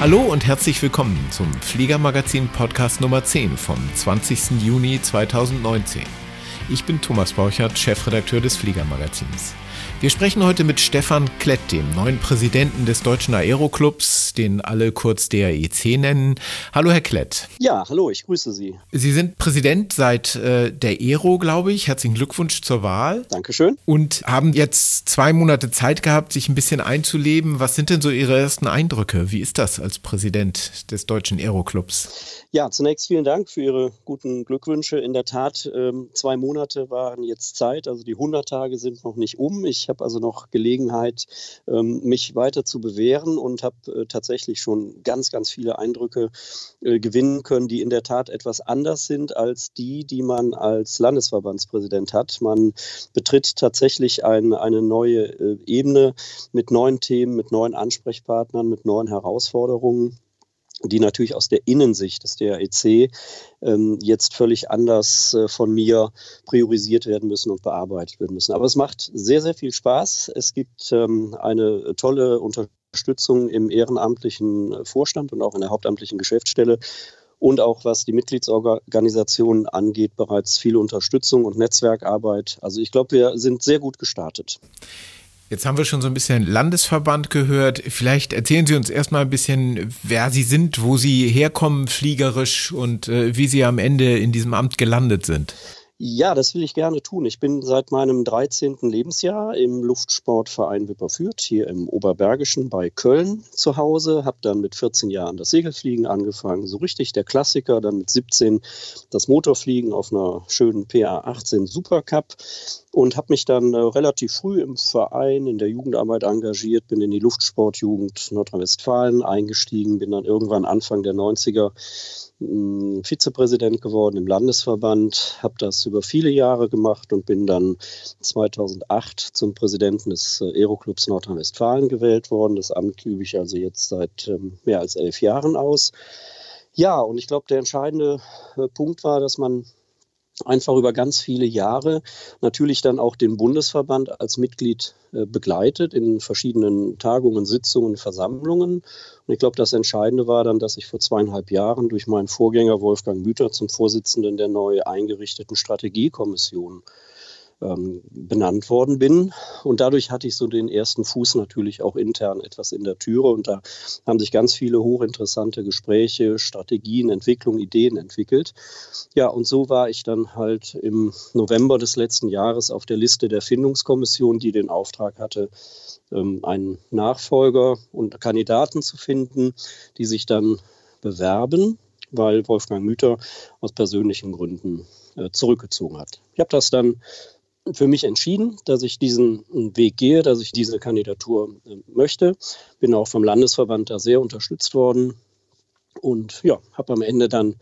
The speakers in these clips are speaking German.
Hallo und herzlich willkommen zum Fliegermagazin Podcast Nummer 10 vom 20. Juni 2019. Ich bin Thomas Borchert, Chefredakteur des Fliegermagazins. Wir sprechen heute mit Stefan Klett, dem neuen Präsidenten des Deutschen Aeroclubs, den alle kurz DAEC nennen. Hallo, Herr Klett. Ja, hallo, ich grüße Sie. Sie sind Präsident seit äh, der Aero, glaube ich. Herzlichen Glückwunsch zur Wahl. Dankeschön. Und haben jetzt zwei Monate Zeit gehabt, sich ein bisschen einzuleben. Was sind denn so Ihre ersten Eindrücke? Wie ist das als Präsident des Deutschen Aeroclubs? Ja, zunächst vielen Dank für Ihre guten Glückwünsche. In der Tat, ähm, zwei Monate waren jetzt Zeit, also die 100 Tage sind noch nicht um. Ich habe also noch Gelegenheit, ähm, mich weiter zu bewähren und habe äh, tatsächlich schon ganz, ganz viele Eindrücke äh, gewinnen können, die in der Tat etwas anders sind als die, die man als Landesverbandspräsident hat. Man betritt tatsächlich ein, eine neue äh, Ebene mit neuen Themen, mit neuen Ansprechpartnern, mit neuen Herausforderungen die natürlich aus der Innensicht des DAEC ähm, jetzt völlig anders äh, von mir priorisiert werden müssen und bearbeitet werden müssen. Aber es macht sehr, sehr viel Spaß. Es gibt ähm, eine tolle Unterstützung im ehrenamtlichen Vorstand und auch in der hauptamtlichen Geschäftsstelle und auch was die Mitgliedsorganisationen angeht, bereits viel Unterstützung und Netzwerkarbeit. Also ich glaube, wir sind sehr gut gestartet. Jetzt haben wir schon so ein bisschen Landesverband gehört. Vielleicht erzählen Sie uns erstmal ein bisschen, wer Sie sind, wo Sie herkommen, fliegerisch und äh, wie Sie am Ende in diesem Amt gelandet sind. Ja, das will ich gerne tun. Ich bin seit meinem 13. Lebensjahr im Luftsportverein Wipperfürth hier im Oberbergischen bei Köln zu Hause, habe dann mit 14 Jahren das Segelfliegen angefangen, so richtig der Klassiker, dann mit 17 das Motorfliegen auf einer schönen PA 18 Supercup und habe mich dann äh, relativ früh im Verein in der Jugendarbeit engagiert, bin in die Luftsportjugend Nordrhein-Westfalen eingestiegen, bin dann irgendwann Anfang der 90er Vizepräsident geworden im Landesverband, habe das über viele Jahre gemacht und bin dann 2008 zum Präsidenten des äh, Aeroclubs Nordrhein-Westfalen gewählt worden. Das Amt übe ich also jetzt seit ähm, mehr als elf Jahren aus. Ja, und ich glaube, der entscheidende äh, Punkt war, dass man einfach über ganz viele Jahre natürlich dann auch den Bundesverband als Mitglied äh, begleitet in verschiedenen Tagungen, Sitzungen, Versammlungen. Und ich glaube, das Entscheidende war dann, dass ich vor zweieinhalb Jahren durch meinen Vorgänger Wolfgang Müther zum Vorsitzenden der neu eingerichteten Strategiekommission ähm, benannt worden bin. Und dadurch hatte ich so den ersten Fuß natürlich auch intern etwas in der Türe. Und da haben sich ganz viele hochinteressante Gespräche, Strategien, Entwicklung, Ideen entwickelt. Ja, und so war ich dann halt im November des letzten Jahres auf der Liste der Findungskommission, die den Auftrag hatte, ähm, einen Nachfolger und Kandidaten zu finden, die sich dann bewerben, weil Wolfgang Müther aus persönlichen Gründen äh, zurückgezogen hat. Ich habe das dann für mich entschieden, dass ich diesen Weg gehe, dass ich diese Kandidatur äh, möchte. Bin auch vom Landesverband da sehr unterstützt worden und ja, habe am Ende dann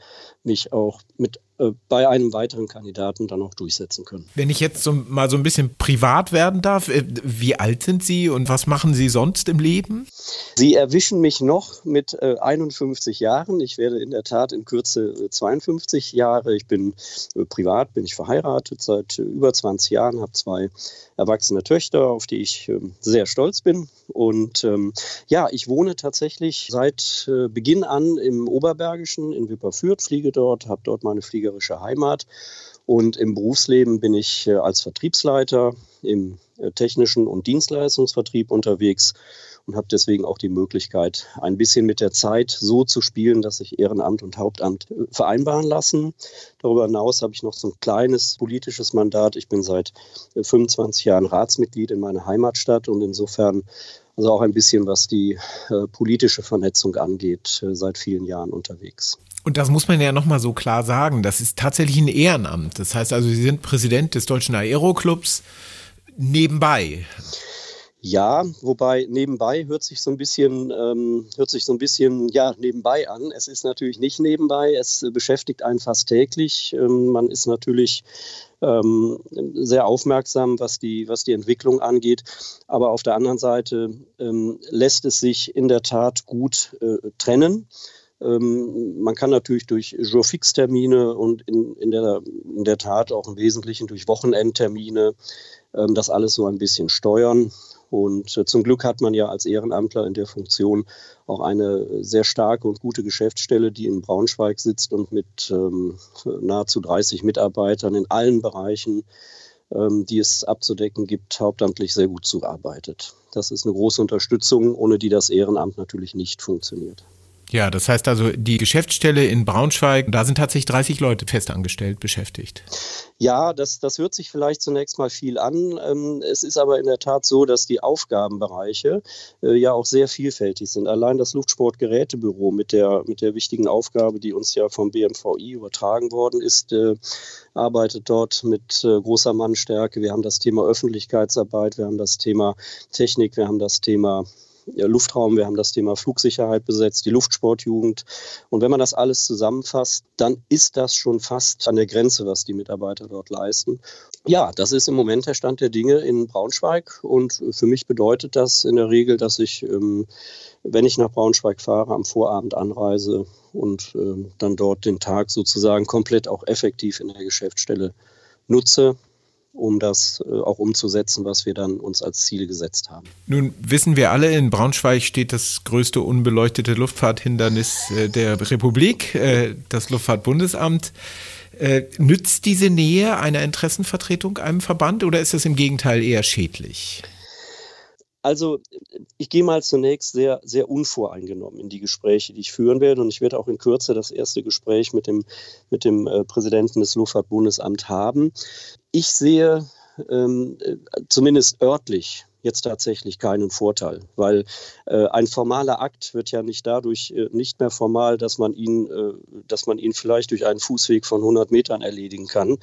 mich auch mit bei einem weiteren Kandidaten dann auch durchsetzen können. Wenn ich jetzt so, mal so ein bisschen privat werden darf, äh, wie alt sind Sie und was machen Sie sonst im Leben? Sie erwischen mich noch mit äh, 51 Jahren. Ich werde in der Tat in Kürze 52 äh, Jahre. Ich bin äh, privat, bin ich verheiratet seit über 20 Jahren, habe zwei erwachsene Töchter, auf die ich ähm, sehr stolz bin. Und ähm, ja, ich wohne tatsächlich seit Beginn an im Oberbergischen in Wipperfürth, fliege dort, habe dort meine Fliege fliegerische Heimat. Und im Berufsleben bin ich äh, als Vertriebsleiter im äh, technischen und Dienstleistungsvertrieb unterwegs und habe deswegen auch die Möglichkeit, ein bisschen mit der Zeit so zu spielen, dass sich Ehrenamt und Hauptamt äh, vereinbaren lassen. Darüber hinaus habe ich noch so ein kleines politisches Mandat. Ich bin seit 25 Jahren Ratsmitglied in meiner Heimatstadt und insofern also auch ein bisschen, was die politische Vernetzung angeht, seit vielen Jahren unterwegs. Und das muss man ja nochmal so klar sagen. Das ist tatsächlich ein Ehrenamt. Das heißt also, Sie sind Präsident des Deutschen Aeroclubs nebenbei. Ja, wobei nebenbei hört sich so ein bisschen, ähm, hört sich so ein bisschen, ja, nebenbei an. Es ist natürlich nicht nebenbei, es beschäftigt einen fast täglich. Ähm, man ist natürlich ähm, sehr aufmerksam, was die, was die Entwicklung angeht. Aber auf der anderen Seite ähm, lässt es sich in der Tat gut äh, trennen. Ähm, man kann natürlich durch Jour-Fix-Termine und in, in, der, in der Tat auch im Wesentlichen durch Wochenendtermine ähm, das alles so ein bisschen steuern. Und äh, zum Glück hat man ja als Ehrenamtler in der Funktion auch eine sehr starke und gute Geschäftsstelle, die in Braunschweig sitzt und mit ähm, nahezu 30 Mitarbeitern in allen Bereichen, ähm, die es abzudecken gibt, hauptamtlich sehr gut zuarbeitet. Das ist eine große Unterstützung, ohne die das Ehrenamt natürlich nicht funktioniert. Ja, das heißt also, die Geschäftsstelle in Braunschweig, da sind tatsächlich 30 Leute festangestellt beschäftigt. Ja, das, das hört sich vielleicht zunächst mal viel an. Ähm, es ist aber in der Tat so, dass die Aufgabenbereiche äh, ja auch sehr vielfältig sind. Allein das Luftsportgerätebüro mit der, mit der wichtigen Aufgabe, die uns ja vom BMVI übertragen worden ist, äh, arbeitet dort mit äh, großer Mannstärke. Wir haben das Thema Öffentlichkeitsarbeit, wir haben das Thema Technik, wir haben das Thema Luftraum, wir haben das Thema Flugsicherheit besetzt, die Luftsportjugend. Und wenn man das alles zusammenfasst, dann ist das schon fast an der Grenze, was die Mitarbeiter dort leisten. Ja, das ist im Moment der Stand der Dinge in Braunschweig. Und für mich bedeutet das in der Regel, dass ich, ähm, wenn ich nach Braunschweig fahre, am Vorabend anreise und ähm, dann dort den Tag sozusagen komplett auch effektiv in der Geschäftsstelle nutze um das äh, auch umzusetzen, was wir dann uns als Ziel gesetzt haben. Nun wissen wir alle, in Braunschweig steht das größte unbeleuchtete Luftfahrthindernis äh, der Republik, äh, das Luftfahrtbundesamt. Nützt diese Nähe einer Interessenvertretung einem Verband oder ist das im Gegenteil eher schädlich? Also ich gehe mal zunächst sehr, sehr unvoreingenommen in die Gespräche, die ich führen werde. Und ich werde auch in Kürze das erste Gespräch mit dem, mit dem äh, Präsidenten des Luftfahrtbundesamts haben. Ich sehe ähm, äh, zumindest örtlich jetzt tatsächlich keinen Vorteil, weil äh, ein formaler Akt wird ja nicht dadurch äh, nicht mehr formal, dass man ihn, äh, dass man ihn vielleicht durch einen Fußweg von 100 Metern erledigen kann.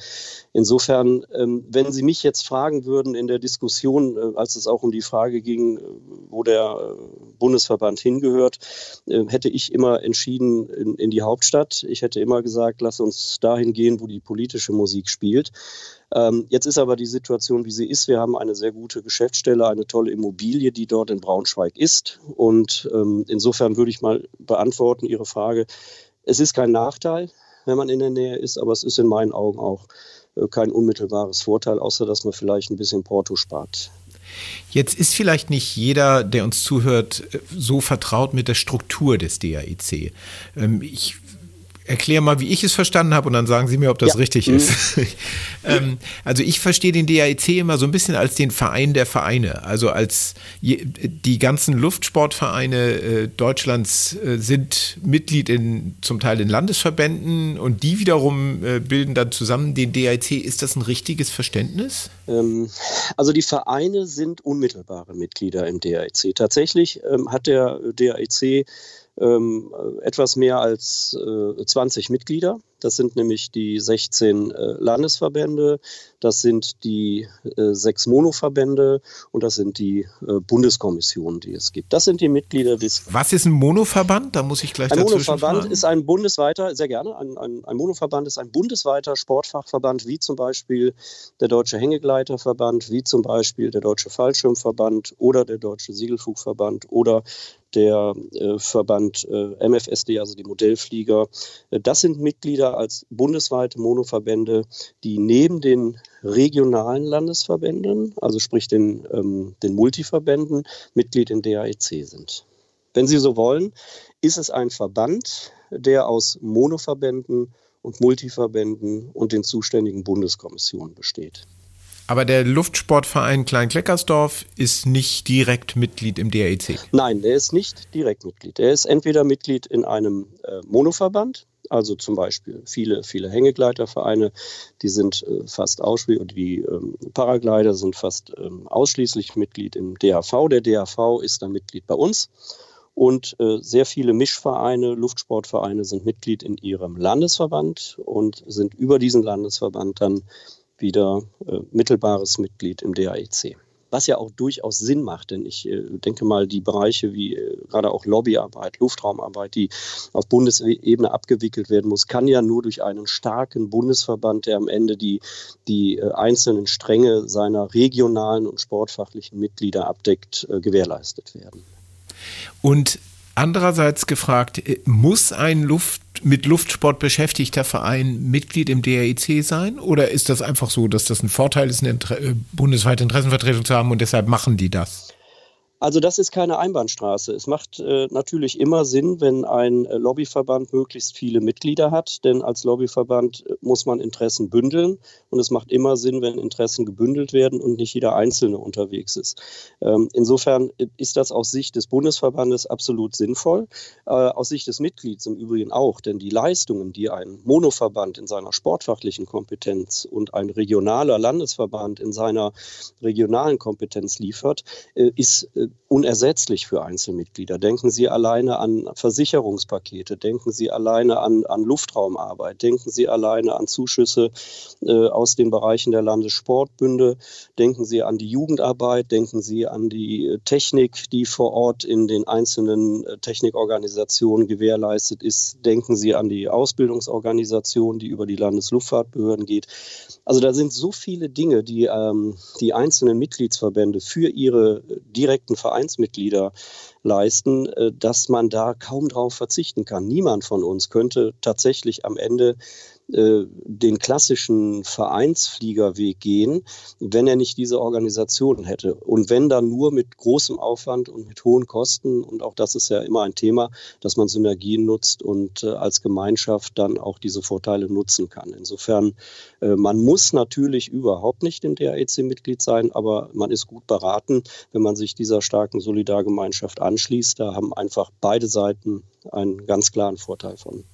Insofern, ähm, wenn Sie mich jetzt fragen würden in der Diskussion, äh, als es auch um die Frage ging, äh, wo der äh, Bundesverband hingehört, hätte ich immer entschieden in, in die Hauptstadt. Ich hätte immer gesagt, lass uns dahin gehen, wo die politische Musik spielt. Ähm, jetzt ist aber die Situation, wie sie ist. Wir haben eine sehr gute Geschäftsstelle, eine tolle Immobilie, die dort in Braunschweig ist. Und ähm, insofern würde ich mal beantworten Ihre Frage. Es ist kein Nachteil, wenn man in der Nähe ist, aber es ist in meinen Augen auch äh, kein unmittelbares Vorteil, außer dass man vielleicht ein bisschen Porto spart. Jetzt ist vielleicht nicht jeder, der uns zuhört, äh, so vertraut mit der Struktur des DAIC. Ähm, ich erkläre mal, wie ich es verstanden habe und dann sagen Sie mir, ob das ja. richtig mhm. ist. ähm, also ich verstehe den DAIC immer so ein bisschen als den Verein der Vereine. Also als je, die ganzen Luftsportvereine äh, Deutschlands äh, sind Mitglied in zum Teil in Landesverbänden und die wiederum äh, bilden dann zusammen den DAIC. Ist das ein richtiges Verständnis? Ähm, also die Vereine sind unmittelbare Mitglieder im DAIC. Tatsächlich ähm, hat der DAIC ähm, etwas mehr als äh, 20 Mitglieder. Das sind nämlich die 16 äh, Landesverbände, das sind die äh, sechs Monoverbände und das sind die äh, Bundeskommissionen, die es gibt. Das sind die Mitglieder des. Was ist ein Monoverband? Da muss ich gleich Ein Monoverband fragen. ist ein bundesweiter, sehr gerne, ein, ein, ein Monoverband ist ein bundesweiter Sportfachverband, wie zum Beispiel der Deutsche Hängegleiterverband, wie zum Beispiel der Deutsche Fallschirmverband oder der Deutsche Segelflugverband oder der äh, Verband äh, MFSD, also die Modellflieger. Äh, das sind Mitglieder als bundesweite Monoverbände, die neben den regionalen Landesverbänden, also sprich den, ähm, den Multiverbänden, Mitglied in DAEC sind. Wenn Sie so wollen, ist es ein Verband, der aus Monoverbänden und Multiverbänden und den zuständigen Bundeskommissionen besteht. Aber der Luftsportverein Klein-Kleckersdorf ist nicht direkt Mitglied im DAEC? Nein, der ist nicht direkt Mitglied. Der ist entweder Mitglied in einem äh, Monoverband, also zum Beispiel viele, viele Hängegleitervereine, die sind äh, fast ausschließlich, die ähm, Paraglider sind fast ähm, ausschließlich Mitglied im DAV. Der DAV ist dann Mitglied bei uns. Und äh, sehr viele Mischvereine, Luftsportvereine sind Mitglied in ihrem Landesverband und sind über diesen Landesverband dann wieder äh, mittelbares Mitglied im DAEC. Was ja auch durchaus Sinn macht, denn ich äh, denke mal, die Bereiche wie äh, gerade auch Lobbyarbeit, Luftraumarbeit, die auf Bundesebene abgewickelt werden muss, kann ja nur durch einen starken Bundesverband, der am Ende die, die äh, einzelnen Stränge seiner regionalen und sportfachlichen Mitglieder abdeckt, äh, gewährleistet werden. Und andererseits gefragt, äh, muss ein Luft mit Luftsport beschäftigter Verein Mitglied im DRIC sein? Oder ist das einfach so, dass das ein Vorteil ist, eine äh, bundesweite Interessenvertretung zu haben und deshalb machen die das? Also das ist keine Einbahnstraße. Es macht äh, natürlich immer Sinn, wenn ein äh, Lobbyverband möglichst viele Mitglieder hat, denn als Lobbyverband äh, muss man Interessen bündeln und es macht immer Sinn, wenn Interessen gebündelt werden und nicht jeder Einzelne unterwegs ist. Ähm, insofern äh, ist das aus Sicht des Bundesverbandes absolut sinnvoll, aus Sicht des Mitglieds im Übrigen auch, denn die Leistungen, die ein Monoverband in seiner sportfachlichen Kompetenz und ein regionaler Landesverband in seiner regionalen Kompetenz liefert, ist unersetzlich für Einzelmitglieder. Denken Sie alleine an Versicherungspakete, denken Sie alleine an, an Luftraumarbeit, denken Sie alleine an Zuschüsse äh, aus den Bereichen der Landessportbünde, denken Sie an die Jugendarbeit, denken Sie an die Technik, die vor Ort in den einzelnen äh, Technikorganisationen gewährleistet ist, denken Sie an die Ausbildungsorganisation, die über die Landesluftfahrtbehörden geht. Also da sind so viele Dinge, die ähm, die einzelnen Mitgliedsverbände für ihre direkten Vereinsmitglieder leisten, äh, dass man da kaum drauf verzichten kann. Niemand von uns könnte tatsächlich am Ende den klassischen Vereinsfliegerweg gehen, wenn er nicht diese Organisation hätte. Und wenn dann nur mit großem Aufwand und mit hohen Kosten, und auch das ist ja immer ein Thema, dass man Synergien nutzt und äh, als Gemeinschaft dann auch diese Vorteile nutzen kann. Insofern, äh, man muss natürlich überhaupt nicht im DAEC-Mitglied sein, aber man ist gut beraten, wenn man sich dieser starken Solidargemeinschaft anschließt. Da haben einfach beide Seiten einen ganz klaren Vorteil von.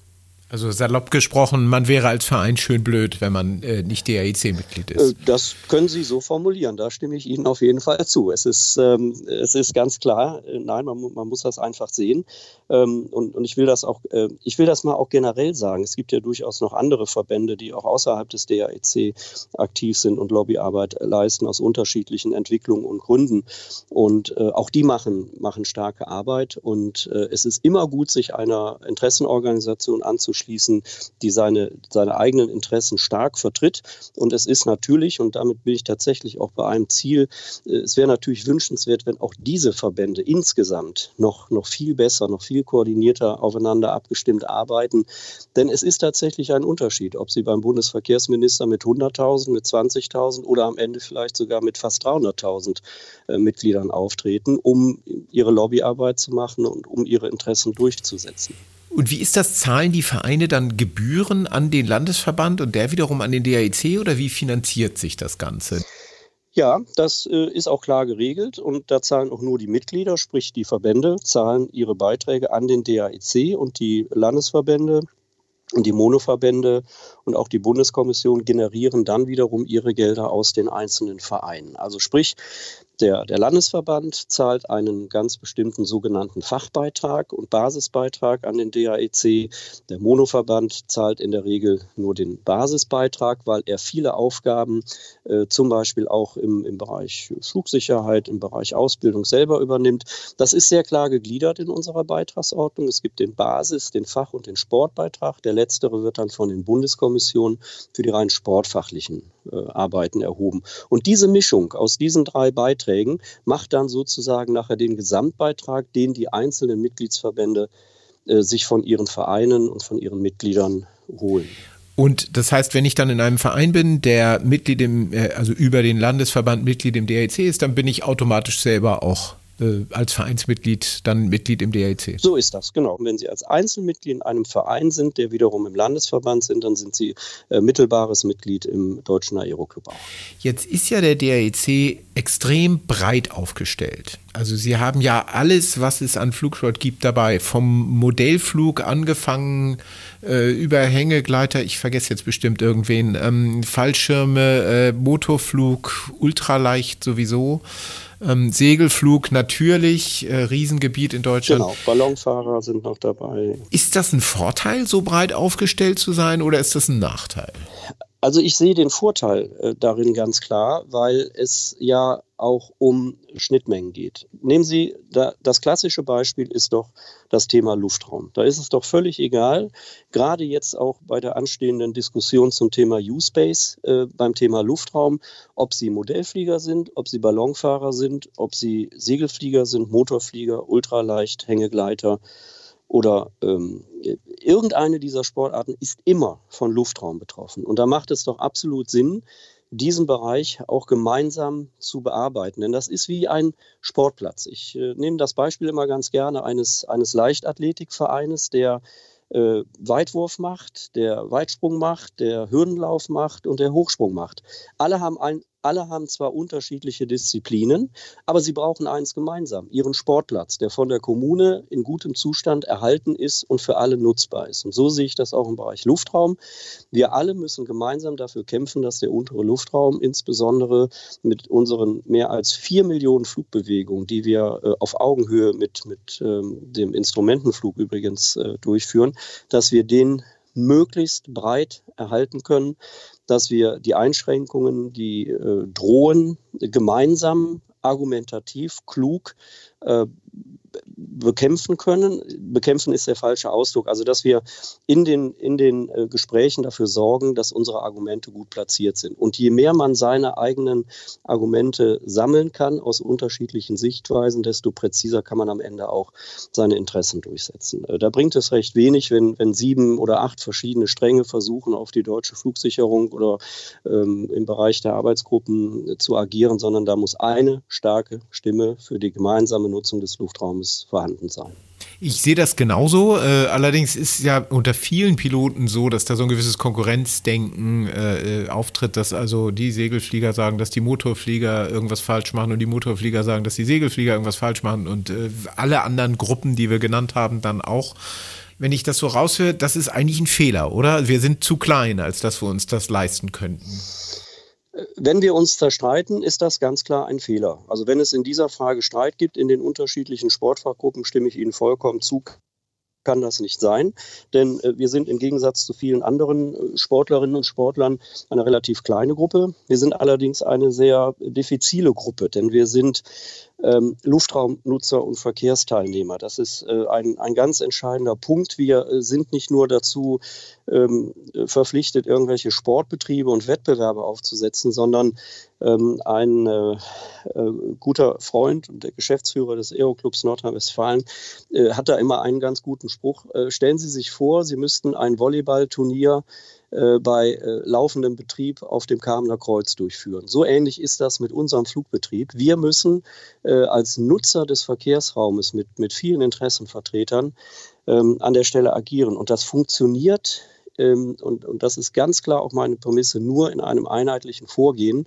Also salopp gesprochen, man wäre als Verein schön blöd, wenn man äh, nicht DAIC-Mitglied ist. Äh, das können Sie so formulieren, da stimme ich Ihnen auf jeden Fall zu. Es ist, ähm, es ist ganz klar, äh, nein, man, man, muss das einfach sehen. Ähm, und, und ich will das auch, äh, ich will das mal auch generell sagen. Es gibt ja durchaus noch andere Verbände, die auch außerhalb des DAIC aktiv sind und Lobbyarbeit leisten aus unterschiedlichen Entwicklungen und Gründen. Und äh, auch die machen, machen starke Arbeit. Und äh, es ist immer gut, sich einer Interessenorganisation anzuschließen anzuschließen, die seine, seine eigenen Interessen stark vertritt. Und es ist natürlich, und damit bin ich tatsächlich auch bei einem Ziel, äh, es wäre natürlich wünschenswert, wenn auch diese Verbände insgesamt noch, noch viel besser, noch viel koordinierter aufeinander abgestimmt arbeiten. Denn es ist tatsächlich ein Unterschied, ob sie beim Bundesverkehrsminister mit 100.000, mit 20.000 oder am Ende vielleicht sogar mit fast 300.000 äh, Mitgliedern auftreten, um ihre Lobbyarbeit zu machen und um ihre Interessen durchzusetzen. Und wie ist das? Zahlen die Vereine dann Gebühren an den Landesverband und der wiederum an den DAIC oder wie finanziert sich das Ganze? Ja, das äh, ist auch klar geregelt und da zahlen auch nur die Mitglieder, sprich die Verbände, zahlen ihre Beiträge an den DAIC und die Landesverbände und die Monoverbände und auch die Bundeskommission generieren dann wiederum ihre Gelder aus den einzelnen Vereinen. Also sprich, der, der Landesverband zahlt einen ganz bestimmten sogenannten Fachbeitrag und Basisbeitrag an den DAEC. Der Monoverband zahlt in der Regel nur den Basisbeitrag, weil er viele Aufgaben, äh, zum Beispiel auch im, im Bereich Flugsicherheit, im Bereich Ausbildung selber übernimmt. Das ist sehr klar gegliedert in unserer Beitragsordnung. Es gibt den Basis-, den Fach- und den Sportbeitrag. Der letztere wird dann von den Bundeskommissionen für die rein sportfachlichen äh, Arbeiten erhoben. Und diese Mischung aus diesen drei Beiträgen Beiträgen, macht dann sozusagen nachher den Gesamtbeitrag, den die einzelnen Mitgliedsverbände äh, sich von ihren Vereinen und von ihren Mitgliedern holen. Und das heißt, wenn ich dann in einem Verein bin, der Mitglied im, äh, also über den Landesverband Mitglied im DRC ist, dann bin ich automatisch selber auch äh, als Vereinsmitglied dann Mitglied im DAEC. So ist das, genau. Und wenn Sie als Einzelmitglied in einem Verein sind, der wiederum im Landesverband sind, dann sind Sie äh, mittelbares Mitglied im Deutschen Aeroclub auch. Jetzt ist ja der DAEC extrem breit aufgestellt. Also Sie haben ja alles, was es an Flugsport gibt, dabei. Vom Modellflug angefangen äh, über Hängegleiter, ich vergesse jetzt bestimmt irgendwen, ähm, Fallschirme, äh, Motorflug, ultraleicht sowieso. Ähm, Segelflug natürlich, äh, Riesengebiet in Deutschland. Genau, Ballonfahrer sind noch dabei. Ist das ein Vorteil, so breit aufgestellt zu sein oder ist das ein Nachteil? Also ich sehe den Vorteil äh, darin ganz klar, weil es ja auch um Schnittmengen geht. Nehmen Sie, da, das klassische Beispiel ist doch das Thema Luftraum. Da ist es doch völlig egal, gerade jetzt auch bei der anstehenden Diskussion zum Thema U-Space, äh, beim Thema Luftraum, ob Sie Modellflieger sind, ob Sie Ballonfahrer sind, ob Sie Segelflieger sind, Motorflieger, Ultraleicht, Hängegleiter oder ähm, irgendeine dieser Sportarten ist immer von Luftraum betroffen. Und da macht es doch absolut Sinn, diesen Bereich auch gemeinsam zu bearbeiten. Denn das ist wie ein Sportplatz. Ich äh, nehme das Beispiel immer ganz gerne eines, eines Leichtathletikvereines, der äh, Weitwurf macht, der Weitsprung macht, der Hürdenlauf macht und der Hochsprung macht. Alle haben ein, alle haben zwar unterschiedliche Disziplinen, aber sie brauchen eins gemeinsam, ihren Sportplatz, der von der Kommune in gutem Zustand erhalten ist und für alle nutzbar ist. Und so sehe ich das auch im Bereich Luftraum. Wir alle müssen gemeinsam dafür kämpfen, dass der untere Luftraum insbesondere mit unseren mehr als vier Millionen Flugbewegungen, die wir äh, auf Augenhöhe mit, mit ähm, dem Instrumentenflug übrigens äh, durchführen, dass wir den möglichst breit erhalten können, dass wir die Einschränkungen, die äh, drohen, gemeinsam argumentativ, klug äh, bekämpfen können. Bekämpfen ist der falsche Ausdruck. Also, dass wir in den, in den äh, Gesprächen dafür sorgen, dass unsere Argumente gut platziert sind. Und je mehr man seine eigenen Argumente sammeln kann aus unterschiedlichen Sichtweisen, desto präziser kann man am Ende auch seine Interessen durchsetzen. Äh, da bringt es recht wenig, wenn, wenn sieben oder acht verschiedene Stränge versuchen, auf die deutsche Flugsicherung oder ähm, im Bereich der Arbeitsgruppen zu agieren, sondern da muss eine starke Stimme für die gemeinsame Nutzung des Luftraumes vorhanden sein. Ich sehe das genauso. Äh, allerdings ist ja unter vielen Piloten so, dass da so ein gewisses Konkurrenzdenken äh, auftritt, dass also die Segelflieger sagen, dass die Motorflieger irgendwas falsch machen und die Motorflieger sagen, dass die Segelflieger irgendwas falsch machen und äh, alle anderen Gruppen, die wir genannt haben, dann auch. Wenn ich das so raushöre, das ist eigentlich ein Fehler, oder? Wir sind zu klein, als dass wir uns das leisten könnten. Wenn wir uns zerstreiten, ist das ganz klar ein Fehler. Also wenn es in dieser Frage Streit gibt in den unterschiedlichen Sportfachgruppen, stimme ich Ihnen vollkommen zu, kann das nicht sein, denn äh, wir sind im Gegensatz zu vielen anderen äh, Sportlerinnen und Sportlern eine relativ kleine Gruppe. Wir sind allerdings eine sehr diffizile Gruppe, denn wir sind ähm, Luftraumnutzer und Verkehrsteilnehmer. Das ist äh, ein, ein ganz entscheidender Punkt. Wir äh, sind nicht nur dazu ähm, verpflichtet, irgendwelche Sportbetriebe und Wettbewerbe aufzusetzen, sondern ähm, ein äh, äh, guter Freund und der Geschäftsführer des Aeroclubs Nordrhein-Westfalen äh, hat da immer einen ganz guten Spruch. Stellen Sie sich vor, Sie müssten ein Volleyballturnier äh, bei äh, laufendem Betrieb auf dem Kamener Kreuz durchführen. So ähnlich ist das mit unserem Flugbetrieb. Wir müssen äh, als Nutzer des Verkehrsraumes mit, mit vielen Interessenvertretern ähm, an der Stelle agieren. Und das funktioniert ähm, und, und, das ist ganz klar auch meine Prämisse, nur in einem einheitlichen Vorgehen.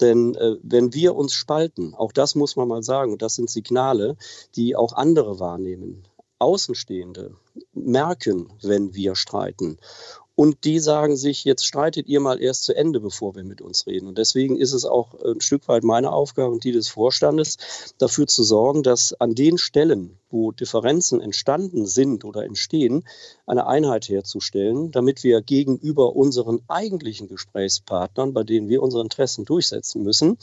Denn äh, wenn wir uns spalten, auch das muss man mal sagen, das sind Signale, die auch andere wahrnehmen. Außenstehende merken, wenn wir streiten. Und die sagen sich, jetzt streitet ihr mal erst zu Ende, bevor wir mit uns reden. Und deswegen ist es auch ein Stück weit meine Aufgabe und die des Vorstandes, dafür zu sorgen, dass an den Stellen, wo Differenzen entstanden sind oder entstehen, eine Einheit herzustellen, damit wir gegenüber unseren eigentlichen Gesprächspartnern, bei denen wir unsere Interessen durchsetzen müssen,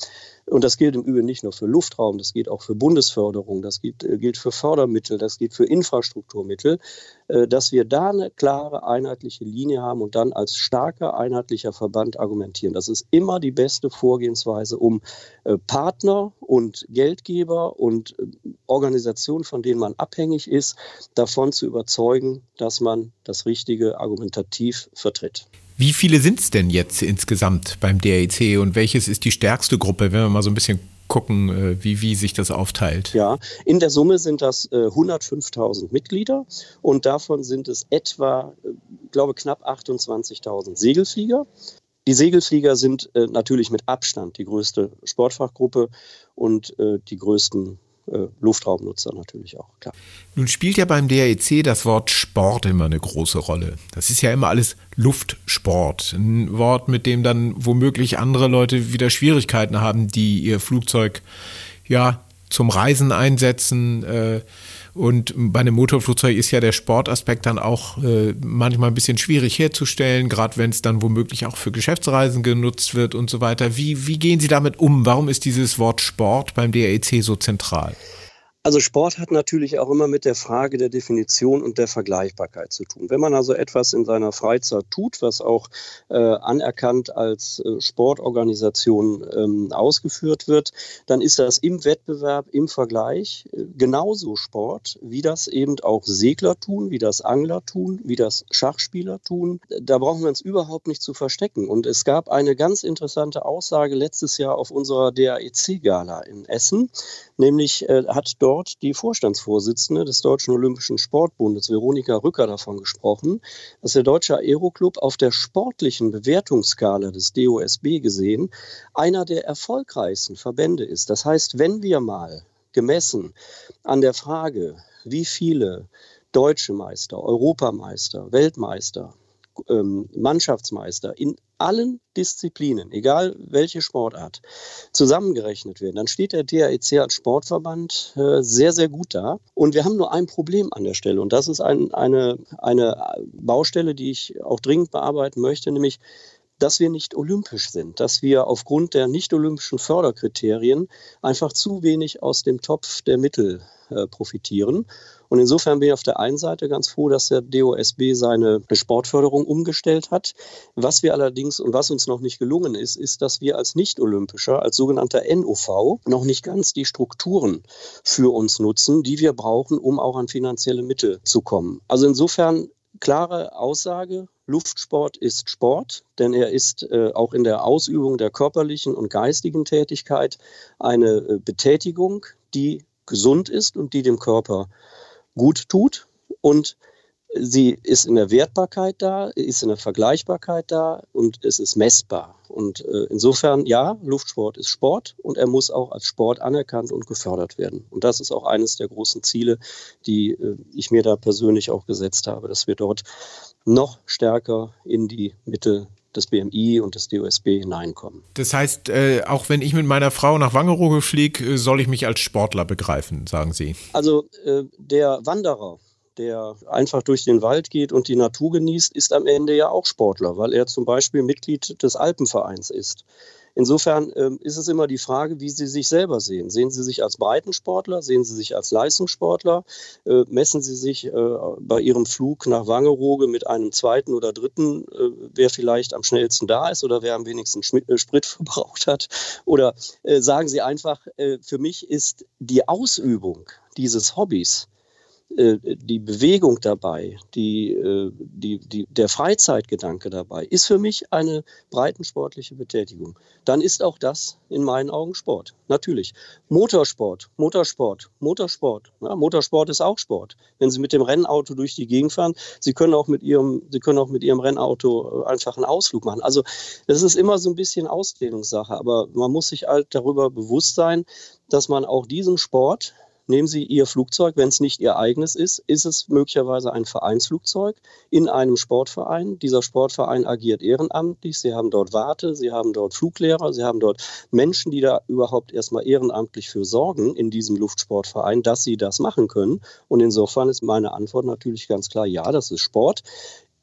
und das gilt im Übrigen nicht nur für Luftraum, das gilt auch für Bundesförderung, das gilt, äh, gilt für Fördermittel, das gilt für Infrastrukturmittel, äh, dass wir da eine klare, einheitliche Linie haben und dann als starker, einheitlicher Verband argumentieren. Das ist immer die beste Vorgehensweise, um äh, Partner und Geldgeber und Organisationen, von denen man abhängig ist, davon zu überzeugen, dass man das Richtige argumentativ vertritt. Wie viele sind es denn jetzt insgesamt beim DAEC und welches ist die stärkste Gruppe, wenn wir mal so ein bisschen gucken, äh, wie, wie sich das aufteilt? Ja, in der Summe sind das äh, 105.000 Mitglieder und davon sind es etwa, äh, glaube, knapp 28.000 Segelflieger. Die Segelflieger sind äh, natürlich mit Abstand die größte Sportfachgruppe und äh, die größten äh, Luftraumnutzer natürlich auch, klar. Nun spielt ja beim DAEC das Wort Sport immer eine große Rolle. Das ist ja immer alles Luftsport. Ein Wort, mit dem dann womöglich andere Leute wieder Schwierigkeiten haben, die ihr Flugzeug ja zum Reisen einsetzen. Äh, und bei einem Motorflugzeug ist ja der Sportaspekt dann auch äh, manchmal ein bisschen schwierig herzustellen, gerade wenn es dann womöglich auch für Geschäftsreisen genutzt wird und so weiter. Wie, wie gehen Sie damit um? Warum ist dieses Wort Sport beim DAEC so zentral? Also Sport hat natürlich auch immer mit der Frage der Definition und der Vergleichbarkeit zu tun. Wenn man also etwas in seiner Freizeit tut, was auch äh, anerkannt als äh, Sportorganisation ähm, ausgeführt wird, dann ist das im Wettbewerb, im Vergleich äh, genauso Sport, wie das eben auch Segler tun, wie das Angler tun, wie das Schachspieler tun. Da brauchen wir uns überhaupt nicht zu verstecken. Und es gab eine ganz interessante Aussage letztes Jahr auf unserer DAEC-Gala in Essen, nämlich äh, hat dort dort die Vorstandsvorsitzende des Deutschen Olympischen Sportbundes, Veronika Rücker, davon gesprochen, dass der Deutsche Aeroclub auf der sportlichen Bewertungsskala des DOSB gesehen einer der erfolgreichsten Verbände ist. Das heißt, wenn wir mal gemessen an der Frage, wie viele deutsche Meister, Europameister, Weltmeister, ähm, Mannschaftsmeister in allen Disziplinen, egal welche Sportart, zusammengerechnet werden, dann steht der DAEC als Sportverband äh, sehr, sehr gut da. Und wir haben nur ein Problem an der Stelle. Und das ist ein, eine, eine Baustelle, die ich auch dringend bearbeiten möchte, nämlich dass wir nicht olympisch sind, dass wir aufgrund der nicht olympischen Förderkriterien einfach zu wenig aus dem Topf der Mittel äh, profitieren. Und insofern bin ich auf der einen Seite ganz froh, dass der DOSB seine Sportförderung umgestellt hat. Was wir allerdings und was uns noch nicht gelungen ist, ist, dass wir als Nicht-Olympischer, als sogenannter NOV, noch nicht ganz die Strukturen für uns nutzen, die wir brauchen, um auch an finanzielle Mittel zu kommen. Also insofern klare Aussage, Luftsport ist Sport, denn er ist äh, auch in der Ausübung der körperlichen und geistigen Tätigkeit eine äh, Betätigung, die gesund ist und die dem Körper gut tut. Und sie ist in der Wertbarkeit da, ist in der Vergleichbarkeit da und es ist messbar. Und äh, insofern, ja, Luftsport ist Sport und er muss auch als Sport anerkannt und gefördert werden. Und das ist auch eines der großen Ziele, die äh, ich mir da persönlich auch gesetzt habe, dass wir dort noch stärker in die Mitte des BMI und des DOSB hineinkommen. Das heißt, äh, auch wenn ich mit meiner Frau nach Wangerooge fliege, äh, soll ich mich als Sportler begreifen, sagen Sie? Also äh, der Wanderer, der einfach durch den Wald geht und die Natur genießt, ist am Ende ja auch Sportler, weil er zum Beispiel Mitglied des Alpenvereins ist. Insofern ähm, ist es immer die Frage, wie Sie sich selber sehen. Sehen Sie sich als Breitensportler? Sehen Sie sich als Leistungssportler? Äh, messen Sie sich äh, bei Ihrem Flug nach Wangerooge mit einem zweiten oder dritten, äh, wer vielleicht am schnellsten da ist oder wer am wenigsten Schmidt, äh, Sprit verbraucht hat? Oder äh, sagen Sie einfach, äh, für mich ist die Ausübung dieses Hobbys die Bewegung dabei, die, äh, die, die, der Freizeitgedanke dabei, ist für mich eine breitensportliche Betätigung. Dann ist auch das in meinen Augen Sport. Natürlich. Motorsport, Motorsport, Motorsport. Ja, Motorsport ist auch Sport. Wenn Sie mit dem Rennauto durch die Gegend fahren, Sie können auch mit Ihrem, Sie können auch mit Ihrem Rennauto äh, einfach einen Ausflug machen. Also das ist immer so ein bisschen Ausdehnungssache, aber man muss sich halt darüber bewusst sein, dass man auch diesen Sport Nehmen Sie Ihr Flugzeug, wenn es nicht Ihr eigenes ist, ist es möglicherweise ein Vereinsflugzeug in einem Sportverein. Dieser Sportverein agiert ehrenamtlich. Sie haben dort Warte, Sie haben dort Fluglehrer, Sie haben dort Menschen, die da überhaupt erstmal ehrenamtlich für sorgen in diesem Luftsportverein, dass sie das machen können. Und insofern ist meine Antwort natürlich ganz klar, ja, das ist Sport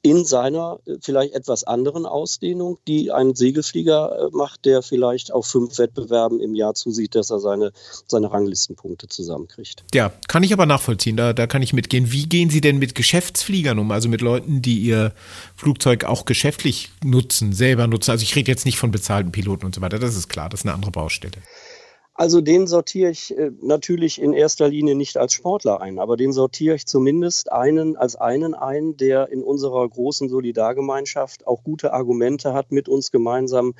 in seiner äh, vielleicht etwas anderen Ausdehnung, die ein Segelflieger äh, macht, der vielleicht auf fünf Wettbewerben im Jahr zusieht, dass er seine, seine Ranglistenpunkte zusammenkriegt. Ja, kann ich aber nachvollziehen, da, da kann ich mitgehen. Wie gehen Sie denn mit Geschäftsfliegern um, also mit Leuten, die ihr Flugzeug auch geschäftlich nutzen, selber nutzen? Also ich rede jetzt nicht von bezahlten Piloten und so weiter, das ist klar, das ist eine andere Baustelle. Also den sortiere ich äh, natürlich in erster Linie nicht als Sportler ein, aber den sortiere ich zumindest einen als einen ein, der in unserer großen Solidargemeinschaft auch gute Argumente hat, mit uns gemeinsam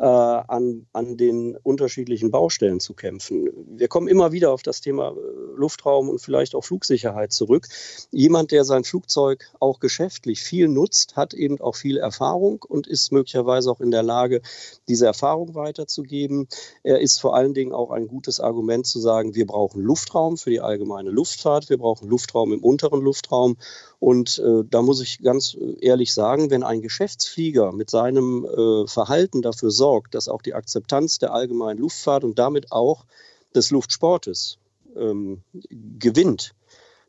äh, an, an den unterschiedlichen Baustellen zu kämpfen. Wir kommen immer wieder auf das Thema äh, Luftraum und vielleicht auch Flugsicherheit zurück. Jemand, der sein Flugzeug auch geschäftlich viel nutzt, hat eben auch viel Erfahrung und ist möglicherweise auch in der Lage, diese Erfahrung weiterzugeben. Er ist vor allen Dingen auch ein gutes Argument zu sagen, wir brauchen Luftraum für die allgemeine Luftfahrt, wir brauchen Luftraum im unteren Luftraum und äh, da muss ich ganz äh, ehrlich sagen, wenn ein Geschäftsflieger mit seinem äh, Verhalten dafür sorgt, dass auch die Akzeptanz der allgemeinen Luftfahrt und damit auch des Luftsportes ähm, gewinnt,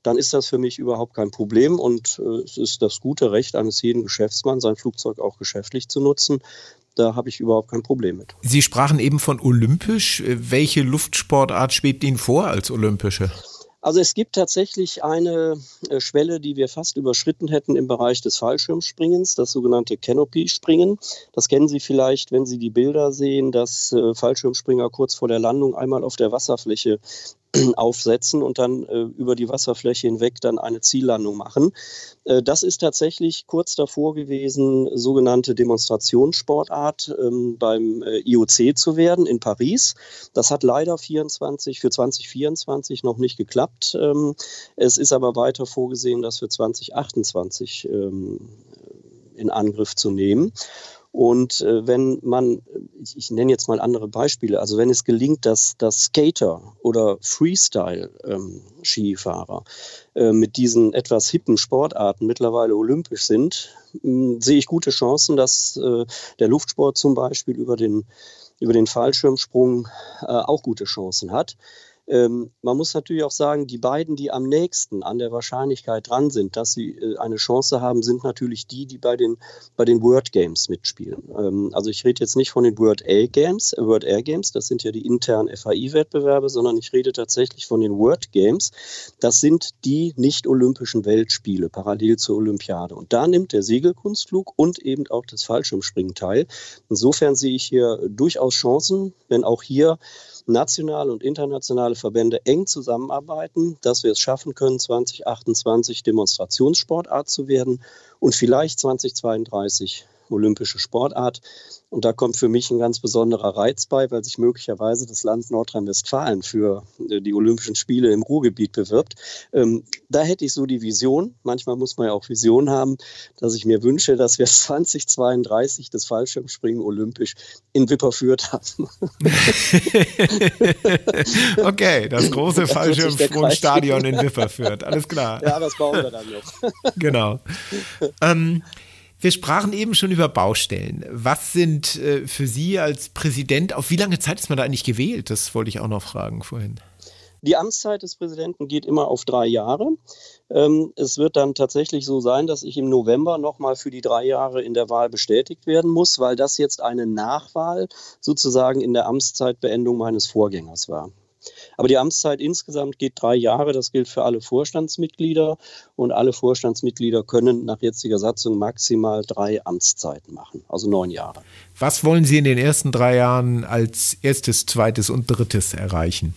dann ist das für mich überhaupt kein Problem und äh, es ist das gute Recht eines jeden Geschäftsmanns, sein Flugzeug auch geschäftlich zu nutzen. Da habe ich überhaupt kein Problem mit. Sie sprachen eben von olympisch. Welche Luftsportart schwebt Ihnen vor als olympische? Also es gibt tatsächlich eine äh, Schwelle, die wir fast überschritten hätten im Bereich des Fallschirmspringens, das sogenannte Canopy-Springen. Das kennen Sie vielleicht, wenn Sie die Bilder sehen, dass äh, Fallschirmspringer kurz vor der Landung einmal auf der Wasserfläche aufsetzen und dann äh, über die Wasserfläche hinweg dann eine Ziellandung machen. Äh, das ist tatsächlich kurz davor gewesen, sogenannte Demonstrationssportart ähm, beim äh, IOC zu werden in Paris. Das hat leider 24, für 2024 noch nicht geklappt. Ähm, es ist aber weiter vorgesehen, das für 2028 ähm, in Angriff zu nehmen. Und äh, wenn man, ich, ich, nenne jetzt mal andere Beispiele, also wenn es gelingt, dass, dass Skater oder Freestyle-Skifahrer ähm, äh, mit diesen etwas hippen Sportarten mittlerweile olympisch sind, äh, sehe ich gute Chancen, dass äh, der Luftsport zum Beispiel über den, über den Fallschirmsprung äh, auch gute Chancen hat. Ähm, man muss natürlich auch sagen, die beiden, die am nächsten an der Wahrscheinlichkeit dran sind, dass sie äh, eine Chance haben, sind natürlich die, die bei den, bei den Word Games mitspielen. Ähm, also ich rede jetzt nicht von den Word Air Games, äh, Word Air Games, das sind ja die internen FAI-Wettbewerbe, sondern ich rede tatsächlich von den Word Games. Das sind die nicht-olympischen Weltspiele parallel zur Olympiade. Und da nimmt der Segelkunstflug und eben auch das Fallschirmspringen teil. Insofern sehe ich hier durchaus Chancen, wenn auch hier nationale und internationale Verbände eng zusammenarbeiten, dass wir es schaffen können, 2028 Demonstrationssportart zu werden und vielleicht 2032 olympische Sportart. Und da kommt für mich ein ganz besonderer Reiz bei, weil sich möglicherweise das Land Nordrhein-Westfalen für äh, die Olympischen Spiele im Ruhrgebiet bewirbt. Ähm, da hätte ich so die Vision, manchmal muss man ja auch Vision haben, dass ich mir wünsche, dass wir 2032 das Fallschirmspringen olympisch in Wipperfürth haben. okay, das große Fallschirmsprungstadion in Wipperfürth, alles klar. Ja, das bauen wir dann noch. genau. Ähm, wir sprachen eben schon über Baustellen. Was sind äh, für Sie als Präsident, auf wie lange Zeit ist man da eigentlich gewählt? Das wollte ich auch noch fragen vorhin. Die Amtszeit des Präsidenten geht immer auf drei Jahre. Ähm, es wird dann tatsächlich so sein, dass ich im November nochmal für die drei Jahre in der Wahl bestätigt werden muss, weil das jetzt eine Nachwahl sozusagen in der Amtszeitbeendung meines Vorgängers war. Aber die Amtszeit insgesamt geht drei Jahre. Das gilt für alle Vorstandsmitglieder. Und alle Vorstandsmitglieder können nach jetziger Satzung maximal drei Amtszeiten machen, also neun Jahre. Was wollen Sie in den ersten drei Jahren als erstes, zweites und drittes erreichen?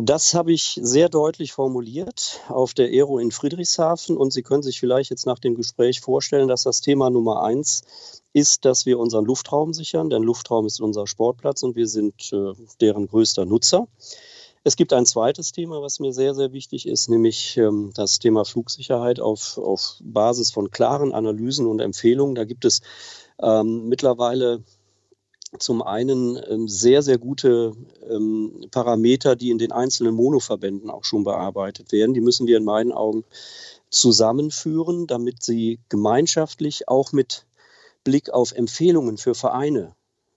Das habe ich sehr deutlich formuliert auf der Aero in Friedrichshafen und Sie können sich vielleicht jetzt nach dem Gespräch vorstellen, dass das Thema Nummer eins ist, dass wir unseren Luftraum sichern, denn Luftraum ist unser Sportplatz und wir sind äh, deren größter Nutzer. Es gibt ein zweites Thema, was mir sehr, sehr wichtig ist, nämlich ähm, das Thema Flugsicherheit auf, auf Basis von klaren Analysen und Empfehlungen. Da gibt es ähm, mittlerweile zum einen ähm, sehr, sehr gute ähm, Parameter, die in den einzelnen Monoverbänden auch schon bearbeitet werden. Die müssen wir in meinen Augen zusammenführen, damit sie gemeinschaftlich auch mit Blick auf Empfehlungen für Vereine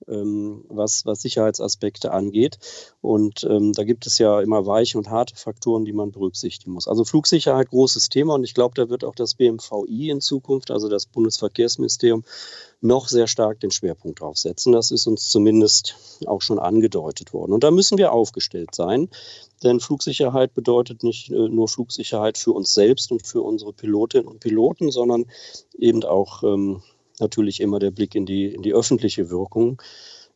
ähm, was, was Sicherheitsaspekte angeht. Und ähm, da gibt es ja immer weiche und harte Faktoren, die man berücksichtigen muss. Also Flugsicherheit, großes Thema. Und ich glaube, da wird auch das BMVI in Zukunft, also das Bundesverkehrsministerium, noch sehr stark den Schwerpunkt drauf setzen. Das ist uns zumindest auch schon angedeutet worden. Und da müssen wir aufgestellt sein, denn Flugsicherheit bedeutet nicht äh, nur Flugsicherheit für uns selbst und für unsere Pilotinnen und Piloten, sondern eben auch ähm, natürlich immer der Blick in die, in die öffentliche Wirkung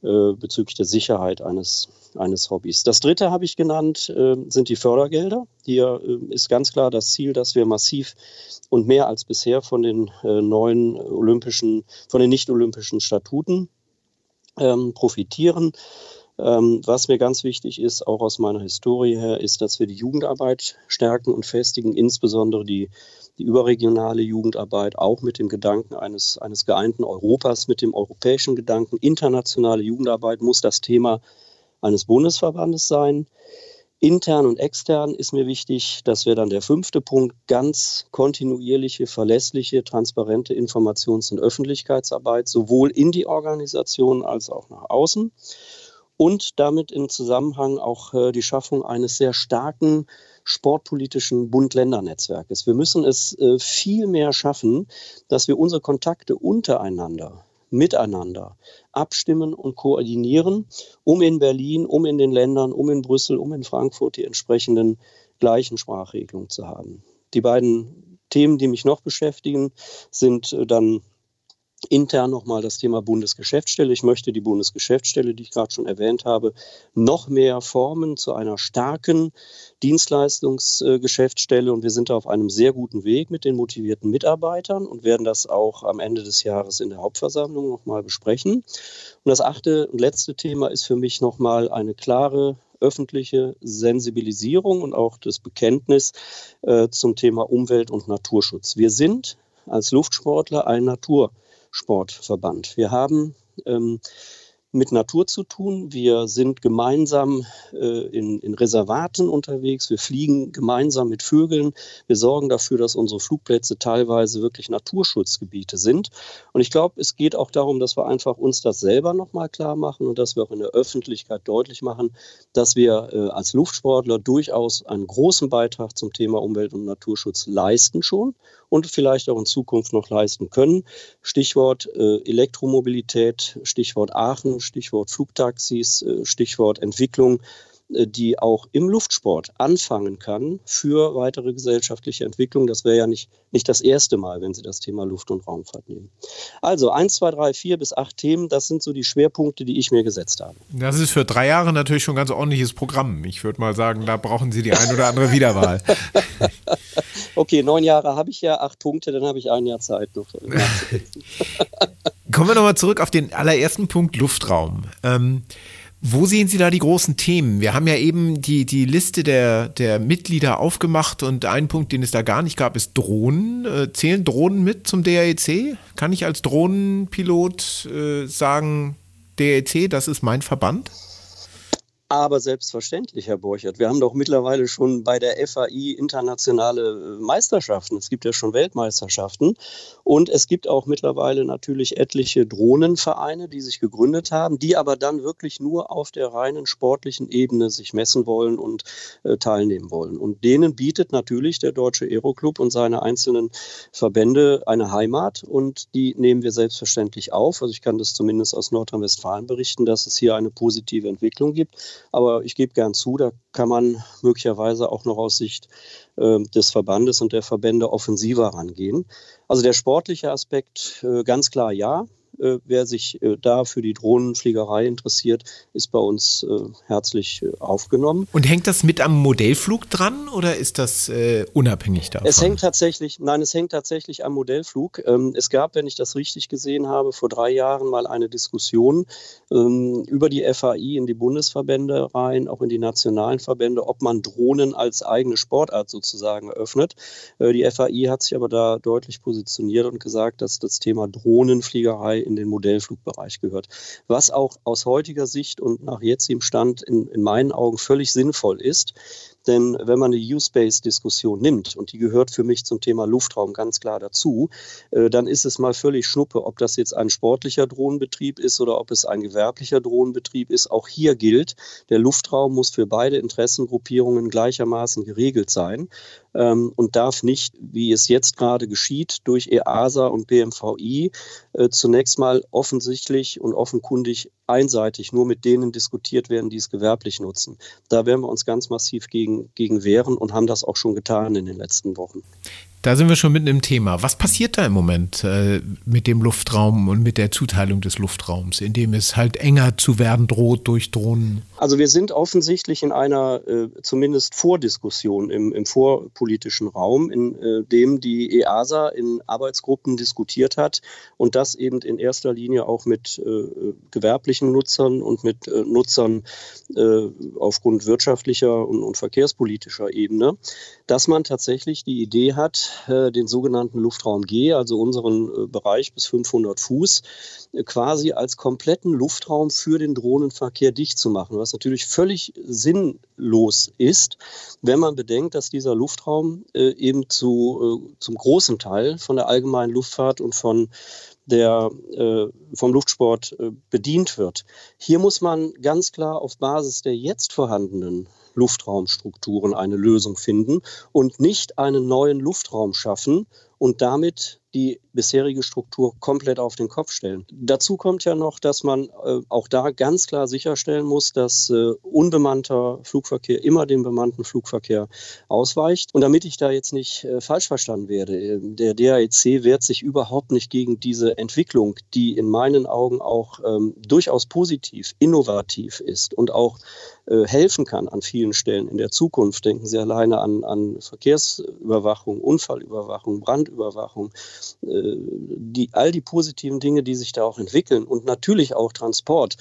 äh, bezüglich der Sicherheit eines, eines Hobbys. Das dritte habe ich genannt, äh, sind die Fördergelder. Hier äh, ist ganz klar das Ziel, dass wir massiv und mehr als bisher von den äh, neuen olympischen, von den nicht-olympischen Statuten ähm, profitieren. Ähm, was mir ganz wichtig ist, auch aus meiner Historie her, ist, dass wir die Jugendarbeit stärken und festigen, insbesondere die die überregionale Jugendarbeit auch mit dem Gedanken eines, eines geeinten Europas, mit dem europäischen Gedanken. Internationale Jugendarbeit muss das Thema eines Bundesverbandes sein. Intern und extern ist mir wichtig, dass wir dann der fünfte Punkt ganz kontinuierliche, verlässliche, transparente Informations- und Öffentlichkeitsarbeit sowohl in die Organisation als auch nach außen und damit im Zusammenhang auch äh, die Schaffung eines sehr starken sportpolitischen Bund-Länder-Netzwerkes. Wir müssen es äh, viel mehr schaffen, dass wir unsere Kontakte untereinander miteinander abstimmen und koordinieren, um in Berlin, um in den Ländern, um in Brüssel, um in Frankfurt die entsprechenden gleichen Sprachregelungen zu haben. Die beiden Themen, die mich noch beschäftigen, sind äh, dann intern nochmal das Thema Bundesgeschäftsstelle. Ich möchte die Bundesgeschäftsstelle, die ich gerade schon erwähnt habe, noch mehr formen zu einer starken Dienstleistungsgeschäftsstelle. Und wir sind da auf einem sehr guten Weg mit den motivierten Mitarbeitern und werden das auch am Ende des Jahres in der Hauptversammlung nochmal besprechen. Und das achte und letzte Thema ist für mich nochmal eine klare öffentliche Sensibilisierung und auch das Bekenntnis äh, zum Thema Umwelt- und Naturschutz. Wir sind als Luftsportler ein Naturschutz. Sportverband. Wir haben ähm, mit Natur zu tun. Wir sind gemeinsam äh, in, in, Reservaten unterwegs. Wir fliegen gemeinsam mit Vögeln. Wir sorgen dafür, dass unsere Flugplätze teilweise wirklich Naturschutzgebiete sind. Und ich glaube, es geht auch darum, dass wir einfach uns das selber nochmal klar machen und dass wir auch in der Öffentlichkeit deutlich machen, dass wir äh, als Luftsportler durchaus einen großen Beitrag zum Thema Umwelt- und Naturschutz leisten schon und vielleicht auch in Zukunft noch leisten können. Stichwort äh, Elektromobilität, Stichwort Aachen, Stichwort Flugtaxis, äh, Stichwort Entwicklung die auch im Luftsport anfangen kann für weitere gesellschaftliche Entwicklung. Das wäre ja nicht, nicht das erste Mal, wenn Sie das Thema Luft- und Raumfahrt nehmen. Also eins, zwei, drei, vier bis acht Themen, das sind so die Schwerpunkte, die ich mir gesetzt habe. Das ist für drei Jahre natürlich schon ein ganz ordentliches Programm. Ich würde mal sagen, da brauchen Sie die ein oder andere Wiederwahl. okay, neun Jahre habe ich ja, acht Punkte, dann habe ich ein Jahr Zeit noch. Kommen wir nochmal zurück auf den allerersten Punkt Luftraum. Ähm, wo sehen Sie da die großen Themen? Wir haben ja eben die, die Liste der, der Mitglieder aufgemacht und ein Punkt, den es da gar nicht gab, ist Drohnen. Äh, zählen Drohnen mit zum DREC? Kann ich als Drohnenpilot äh, sagen, DREC, das ist mein Verband? Aber selbstverständlich, Herr Borchert. Wir haben doch mittlerweile schon bei der FAI internationale äh, Meisterschaften. Es gibt ja schon Weltmeisterschaften. Und es gibt auch mittlerweile natürlich etliche Drohnenvereine, die sich gegründet haben, die aber dann wirklich nur auf der reinen sportlichen Ebene sich messen wollen und äh, teilnehmen wollen. Und denen bietet natürlich der Deutsche Aeroclub und seine einzelnen Verbände eine Heimat. Und die nehmen wir selbstverständlich auf. Also ich kann das zumindest aus Nordrhein-Westfalen berichten, dass es hier eine positive Entwicklung gibt. Aber ich gebe gern zu, da kann man möglicherweise auch noch aus Sicht äh, des Verbandes und der Verbände offensiver rangehen. Also der sportliche Aspekt äh, ganz klar ja. Äh, wer sich äh, da für die Drohnenfliegerei interessiert, ist bei uns äh, herzlich aufgenommen. Und hängt das mit am Modellflug dran oder ist das unabhängig davon? Es hängt tatsächlich, nein, es hängt tatsächlich am Modellflug. Ähm, es gab, wenn ich das richtig gesehen habe, vor drei Jahren mal eine Diskussion ähm, über die FAI in die Bundesverbände rein, auch in die nationalen Verbände, ob man Drohnen als eigene Sportart sozusagen eröffnet. Die FAI hat sich aber da deutlich positioniert und gesagt, dass das Thema Drohnenfliegerei in den Modellflugbereich gehört. Was auch aus heutiger Sicht und nach jetzigem Stand in, in meinen Augen völlig sinnvoll ist. Denn wenn man eine U-Space-Diskussion nimmt, und die gehört für mich zum Thema Luftraum ganz klar dazu, äh, dann ist es mal völlig schnuppe, ob das jetzt ein sportlicher Drohnenbetrieb ist oder ob es ein gewerblicher Drohnenbetrieb ist. Auch hier gilt, der Luftraum muss für beide Interessengruppierungen gleichermaßen geregelt sein ähm, und darf nicht, wie es jetzt gerade geschieht, durch EASA und BMVI äh, zunächst mal offensichtlich und offenkundig einseitig nur mit denen diskutiert werden, die es gewerblich nutzen. Da werden wir uns ganz massiv gegen, gegen wehren und haben das auch schon getan in den letzten Wochen. Da sind wir schon mitten im Thema. Was passiert da im Moment äh, mit dem Luftraum und mit der Zuteilung des Luftraums, in dem es halt enger zu werden droht durch Drohnen? Also wir sind offensichtlich in einer äh, zumindest Vordiskussion im, im vorpolitischen Raum, in äh, dem die EASA in Arbeitsgruppen diskutiert hat und das eben in erster Linie auch mit äh, gewerblichen Nutzern und mit äh, Nutzern äh, aufgrund wirtschaftlicher und, und verkehrspolitischer Ebene, dass man tatsächlich die Idee hat, den sogenannten Luftraum G, also unseren äh, Bereich bis 500 Fuß, äh, quasi als kompletten Luftraum für den Drohnenverkehr dicht zu machen, was natürlich völlig sinnlos ist, wenn man bedenkt, dass dieser Luftraum eben zu, zum großen Teil von der allgemeinen Luftfahrt und von der äh, vom Luftsport äh, bedient wird. Hier muss man ganz klar auf Basis der jetzt vorhandenen Luftraumstrukturen eine Lösung finden und nicht einen neuen Luftraum schaffen und damit die bisherige Struktur komplett auf den Kopf stellen. Dazu kommt ja noch, dass man äh, auch da ganz klar sicherstellen muss, dass äh, unbemannter Flugverkehr immer dem bemannten Flugverkehr ausweicht. Und damit ich da jetzt nicht äh, falsch verstanden werde, äh, der DAEC wehrt sich überhaupt nicht gegen diese Entwicklung, die in meinen Augen auch ähm, durchaus positiv, innovativ ist und auch äh, helfen kann an vielen Stellen in der Zukunft. Denken Sie alleine an, an Verkehrsüberwachung, Unfallüberwachung, Brandüberwachung, äh, die, all die positiven Dinge, die sich da auch entwickeln und natürlich auch Transport,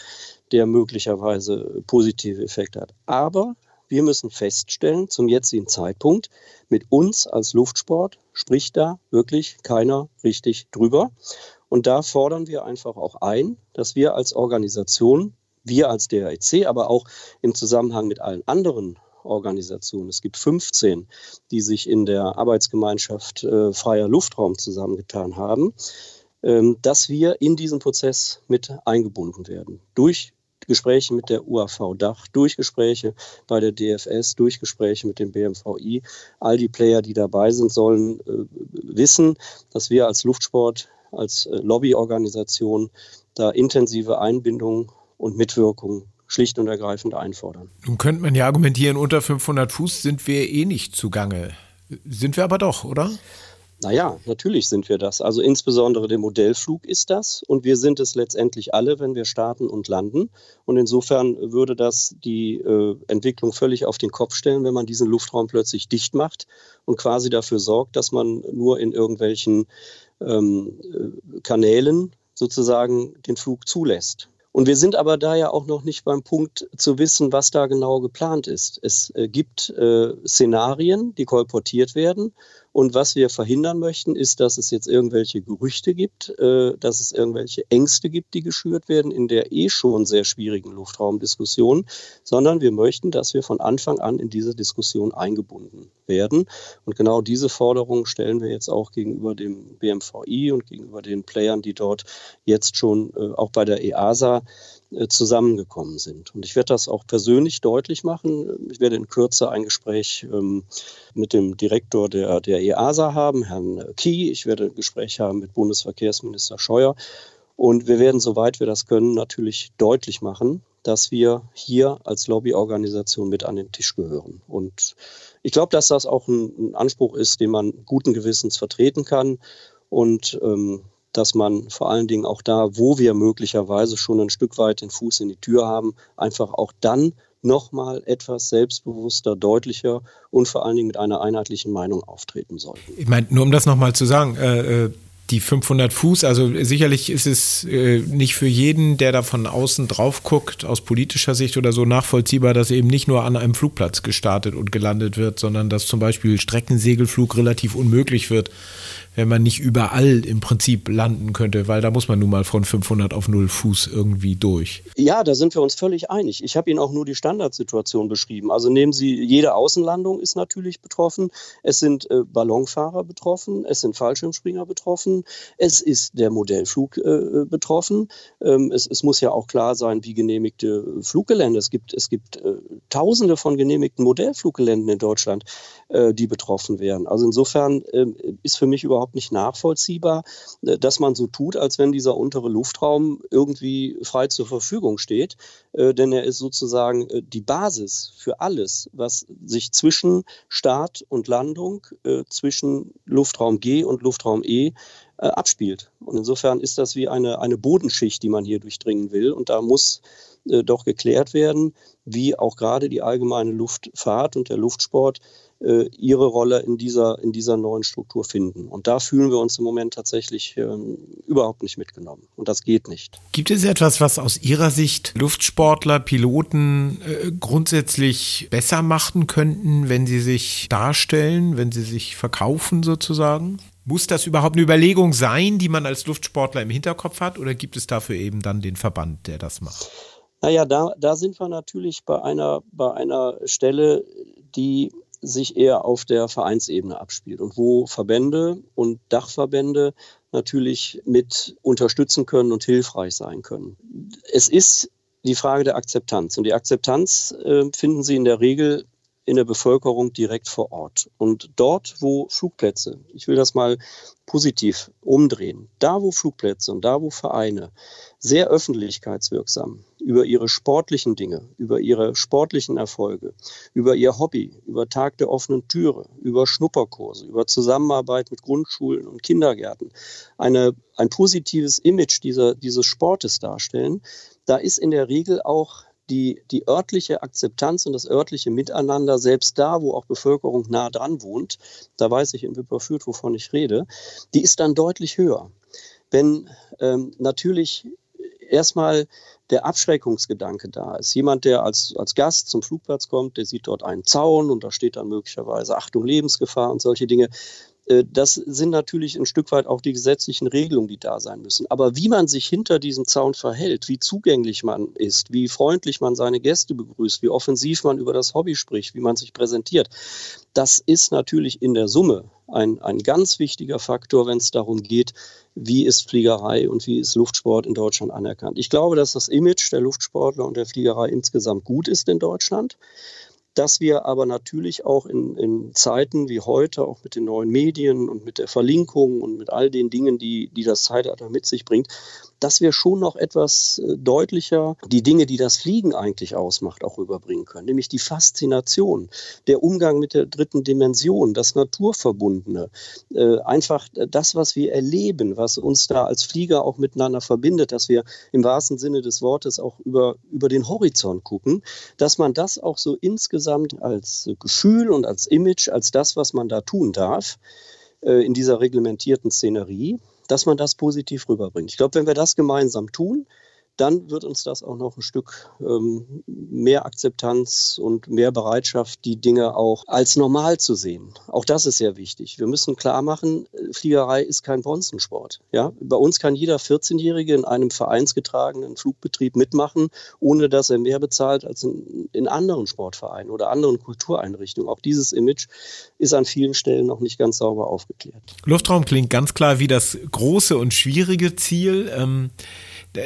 der möglicherweise positive Effekte hat. Aber wir müssen feststellen, zum jetzigen Zeitpunkt, mit uns als Luftsport spricht da wirklich keiner richtig drüber. Und da fordern wir einfach auch ein, dass wir als Organisation, wir als DREC, aber auch im Zusammenhang mit allen anderen Organisationen. Es gibt 15, die sich in der Arbeitsgemeinschaft äh, freier Luftraum zusammengetan haben, ähm, dass wir in diesen Prozess mit eingebunden werden. Durch Gespräche mit der UAV Dach, durch Gespräche bei der DFS, durch Gespräche mit dem BMVI. All die Player, die dabei sind, sollen äh, wissen, dass wir als Luftsport, als äh, Lobbyorganisation da intensive Einbindung und Mitwirkung schlicht und ergreifend einfordern. Nun könnte man ja argumentieren, unter 500 Fuß sind wir eh nicht zugange. Sind wir aber doch, oder? Naja, natürlich sind wir das. Also insbesondere der Modellflug ist das und wir sind es letztendlich alle, wenn wir starten und landen. Und insofern würde das die äh, Entwicklung völlig auf den Kopf stellen, wenn man diesen Luftraum plötzlich dicht macht und quasi dafür sorgt, dass man nur in irgendwelchen ähm, äh, Kanälen sozusagen den Flug zulässt. Und wir sind aber da ja auch noch nicht beim Punkt zu wissen, was da genau geplant ist. Es äh, gibt äh, Szenarien, die kolportiert werden und was wir verhindern möchten, ist, dass es jetzt irgendwelche Gerüchte gibt, äh, dass es irgendwelche Ängste gibt, die geschürt werden in der eh schon sehr schwierigen Luftraumdiskussion, sondern wir möchten, dass wir von Anfang an in diese Diskussion eingebunden werden. Und genau diese Forderung stellen wir jetzt auch gegenüber dem BMVI und gegenüber den Playern, die dort jetzt schon äh, auch bei der EASA zusammengekommen sind. Und ich werde das auch persönlich deutlich machen. Ich werde in Kürze ein Gespräch ähm, mit dem Direktor der, der EASA haben, Herrn Kie. Ich werde ein Gespräch haben mit Bundesverkehrsminister Scheuer. Und wir werden, soweit wir das können, natürlich deutlich machen, dass wir hier als Lobbyorganisation mit an den Tisch gehören. Und ich glaube, dass das auch ein, ein, Anspruch ist, den man guten Gewissens vertreten kann. Und ähm, dass man vor allen Dingen auch da, wo wir möglicherweise schon ein Stück weit den Fuß in die Tür haben, einfach auch dann nochmal etwas selbstbewusster, deutlicher und vor allen Dingen mit einer einheitlichen Meinung auftreten sollten. Ich meine, nur um das nochmal zu sagen, äh, äh die 500 Fuß, also sicherlich ist es äh, nicht für jeden, der da von außen drauf guckt, aus politischer Sicht oder so nachvollziehbar, dass eben nicht nur an einem Flugplatz gestartet und gelandet wird, sondern dass zum Beispiel Streckensegelflug relativ unmöglich wird, wenn man nicht überall im Prinzip landen könnte, weil da muss man nun mal von 500 auf 0 Fuß irgendwie durch. Ja, da sind wir uns völlig einig. Ich habe Ihnen auch nur die Standardsituation beschrieben. Also nehmen Sie, jede Außenlandung ist natürlich betroffen. Es sind äh, Ballonfahrer betroffen, es sind Fallschirmspringer betroffen, es ist der Modellflug äh, betroffen. Ähm, es, es, muss ja auch klar sein, wie genehmigte Fluggelände. Es gibt, es gibt äh, Tausende von genehmigten Modellfluggeländen in Deutschland, äh, die betroffen wären. Also insofern ähm, ist für mich überhaupt überhaupt nicht nachvollziehbar, äh, dass man so tut, als wenn dieser untere Luftraum irgendwie frei zur Verfügung steht. Äh, denn er ist sozusagen äh, die Basis für alles, was sich zwischen Start und Landung, zwischen Luftraum G und Luftraum E abspielt. Und insofern ist das wie eine, eine Bodenschicht, die man hier durchdringen will. Und da muss doch geklärt werden, wie auch gerade die allgemeine Luftfahrt und der Luftsport äh, ihre Rolle in dieser, in dieser neuen Struktur finden. Und da fühlen wir uns im Moment tatsächlich ähm, überhaupt nicht mitgenommen. Und das geht nicht. Gibt es etwas, was aus Ihrer Sicht Luftsportler, Piloten äh, grundsätzlich besser machen könnten, wenn sie sich darstellen, wenn sie sich verkaufen sozusagen? Muss das überhaupt eine Überlegung sein, die man als Luftsportler im Hinterkopf hat, oder gibt es dafür eben dann den Verband, der das macht? Naja, da, da sind wir natürlich bei einer, bei einer Stelle, die sich eher auf der Vereinsebene abspielt und wo Verbände und Dachverbände natürlich mit unterstützen können und hilfreich sein können. Es ist die Frage der Akzeptanz. Und die Akzeptanz äh, finden Sie in der Regel in der Bevölkerung direkt vor Ort. Und dort, wo Flugplätze, ich will das mal positiv umdrehen, da wo Flugplätze und da wo Vereine sehr öffentlichkeitswirksam über ihre sportlichen Dinge, über ihre sportlichen Erfolge, über ihr Hobby, über Tag der offenen Türe, über Schnupperkurse, über Zusammenarbeit mit Grundschulen und Kindergärten eine, ein positives Image dieser, dieses Sportes darstellen, da ist in der Regel auch die, die örtliche Akzeptanz und das örtliche Miteinander, selbst da, wo auch Bevölkerung nah dran wohnt, da weiß ich in Wipperfürth, wovon ich rede, die ist dann deutlich höher. Wenn ähm, natürlich erstmal der Abschreckungsgedanke da ist. Jemand, der als, als Gast zum Flugplatz kommt, der sieht dort einen Zaun und da steht dann möglicherweise Achtung Lebensgefahr und solche Dinge. Äh, das sind natürlich ein Stück weit auch die gesetzlichen Regelungen, die da sein müssen. Aber wie man sich hinter diesem Zaun verhält, wie zugänglich man ist, wie freundlich man seine Gäste begrüßt, wie offensiv man über das Hobby spricht, wie man sich präsentiert, das ist natürlich in der Summe ein, ein ganz wichtiger Faktor, wenn es darum geht, wie ist Fliegerei und wie ist Luftsport in Deutschland anerkannt. Ich glaube, dass das Image der Luftsportler und der Fliegerei insgesamt gut ist in Deutschland dass wir aber natürlich auch in, in, Zeiten wie heute, auch mit den neuen Medien und mit der Verlinkung und mit all den Dingen, die, die das Zeitalter mit sich bringt, dass wir schon noch etwas äh, deutlicher die Dinge, die das Fliegen eigentlich ausmacht, auch rüberbringen können. Nämlich die Faszination, der Umgang mit der dritten Dimension, das Naturverbundene, äh, einfach das, was wir erleben, was uns da als Flieger auch miteinander verbindet, dass wir im wahrsten Sinne des Wortes auch über, über den Horizont gucken, dass man das auch so insgesamt als Gefühl und als Image, als das, was man da tun darf, äh, in dieser reglementierten Szenerie, dass man das positiv rüberbringt. Ich glaube, wenn wir das gemeinsam tun, dann wird uns das auch noch ein Stück ähm, mehr Akzeptanz und mehr Bereitschaft, die Dinge auch als normal zu sehen. Auch das ist sehr wichtig. Wir müssen klar machen, Fliegerei ist kein Bronzensport. Ja? Bei uns kann jeder 14-Jährige in einem vereinsgetragenen Flugbetrieb mitmachen, ohne dass er mehr bezahlt als in, in anderen Sportvereinen oder anderen Kultureinrichtungen. Auch dieses Image ist an vielen Stellen noch nicht ganz sauber aufgeklärt. Luftraum klingt ganz klar wie das große und schwierige Ziel. Ähm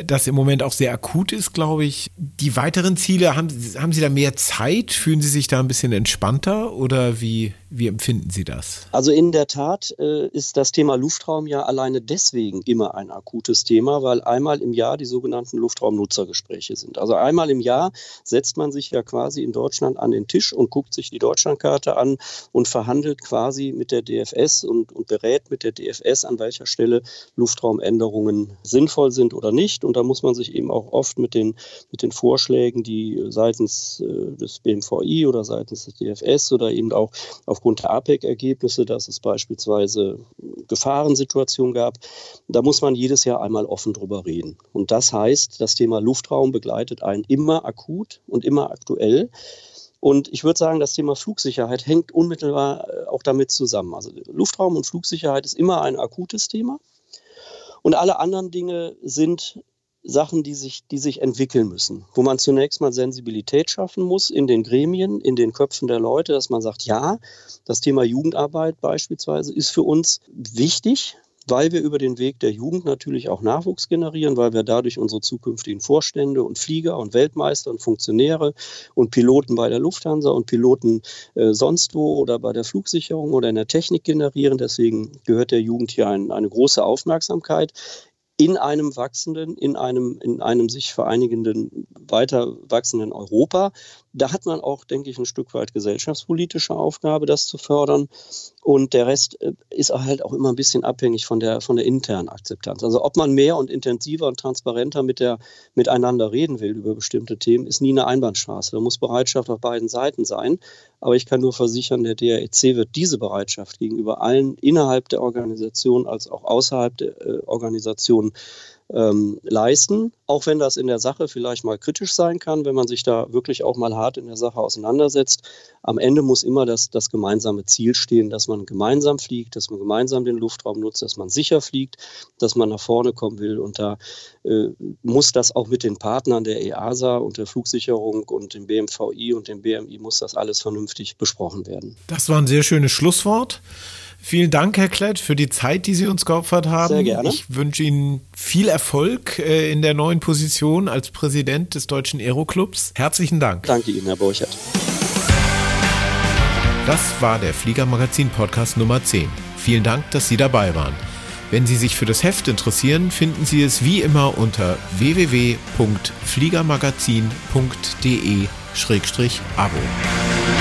das im Moment auch sehr akut ist, glaube ich. Die weiteren Ziele, haben, haben Sie da mehr Zeit? Fühlen Sie sich da ein bisschen entspannter oder wie, wie empfinden Sie das? Also in der Tat äh, ist das Thema Luftraum ja alleine deswegen immer ein akutes Thema, weil einmal im Jahr die sogenannten Luftraumnutzergespräche sind. Also einmal im Jahr setzt man sich ja quasi in Deutschland an den Tisch und guckt sich die Deutschlandkarte an und verhandelt quasi mit der DFS und, und berät mit der DFS, an welcher Stelle Luftraumänderungen sinnvoll sind oder nicht. Und da muss man sich eben auch oft mit den, mit den Vorschlägen, die seitens äh, des BMVI oder seitens des DFS oder eben auch aufgrund der APEC-Ergebnisse, dass es beispielsweise Gefahrensituationen gab, da muss man jedes Jahr einmal offen drüber reden. Und das heißt, das Thema Luftraum begleitet einen immer akut und immer aktuell. Und ich würde sagen, das Thema Flugsicherheit hängt unmittelbar äh, auch damit zusammen. Also Luftraum und Flugsicherheit ist immer ein akutes Thema. Und alle anderen Dinge sind Sachen, die sich, die sich entwickeln müssen, wo man zunächst mal Sensibilität schaffen muss in den Gremien, in den Köpfen der Leute, dass man sagt, ja, das Thema Jugendarbeit beispielsweise ist für uns wichtig, weil wir über den Weg der Jugend natürlich auch Nachwuchs generieren, weil wir dadurch unsere zukünftigen Vorstände und Flieger und Weltmeister und Funktionäre und Piloten bei der Lufthansa und Piloten äh, sonst wo oder bei der Flugsicherung oder in der Technik generieren. Deswegen gehört der Jugend hier ein, eine große Aufmerksamkeit in einem wachsenden, in einem, in einem sich vereinigenden, weiter wachsenden Europa. Da hat man auch, denke ich, ein Stück weit gesellschaftspolitische Aufgabe, das zu fördern. Und der Rest äh, ist halt auch immer ein bisschen abhängig von der, von der internen Akzeptanz. Also ob man mehr und intensiver und transparenter mit der, miteinander reden will über bestimmte Themen, ist nie eine Einbahnstraße. Da muss Bereitschaft auf beiden Seiten sein. Aber ich kann nur versichern, der DREC wird diese Bereitschaft gegenüber allen innerhalb der Organisation als auch außerhalb der äh, Organisation ähm, leisten, auch wenn das in der Sache vielleicht mal kritisch sein kann, wenn man sich da wirklich auch mal hart in der Sache auseinandersetzt. Am Ende muss immer das, das gemeinsame Ziel stehen, dass man gemeinsam fliegt, dass man gemeinsam den Luftraum nutzt, dass man sicher fliegt, dass man nach vorne kommen will. Und da äh, muss das auch mit den Partnern der EASA und der Flugsicherung und dem BMVI und dem BMI muss das alles vernünftig besprochen werden. Das war ein sehr schönes Schlusswort. Vielen Dank, Herr Klett, für die Zeit, die Sie uns geopfert haben. Sehr gerne. Ich wünsche Ihnen viel Erfolg äh, in der neuen Position als Präsident des Deutschen Aeroclubs. Herzlichen Dank. Danke Ihnen, Herr Borchert. Das war der Fliegermagazin Podcast Nummer 10. Vielen Dank, dass Sie dabei waren. Wenn Sie sich für das Heft interessieren, finden Sie es wie immer unter www.fliegermagazin.de-abo.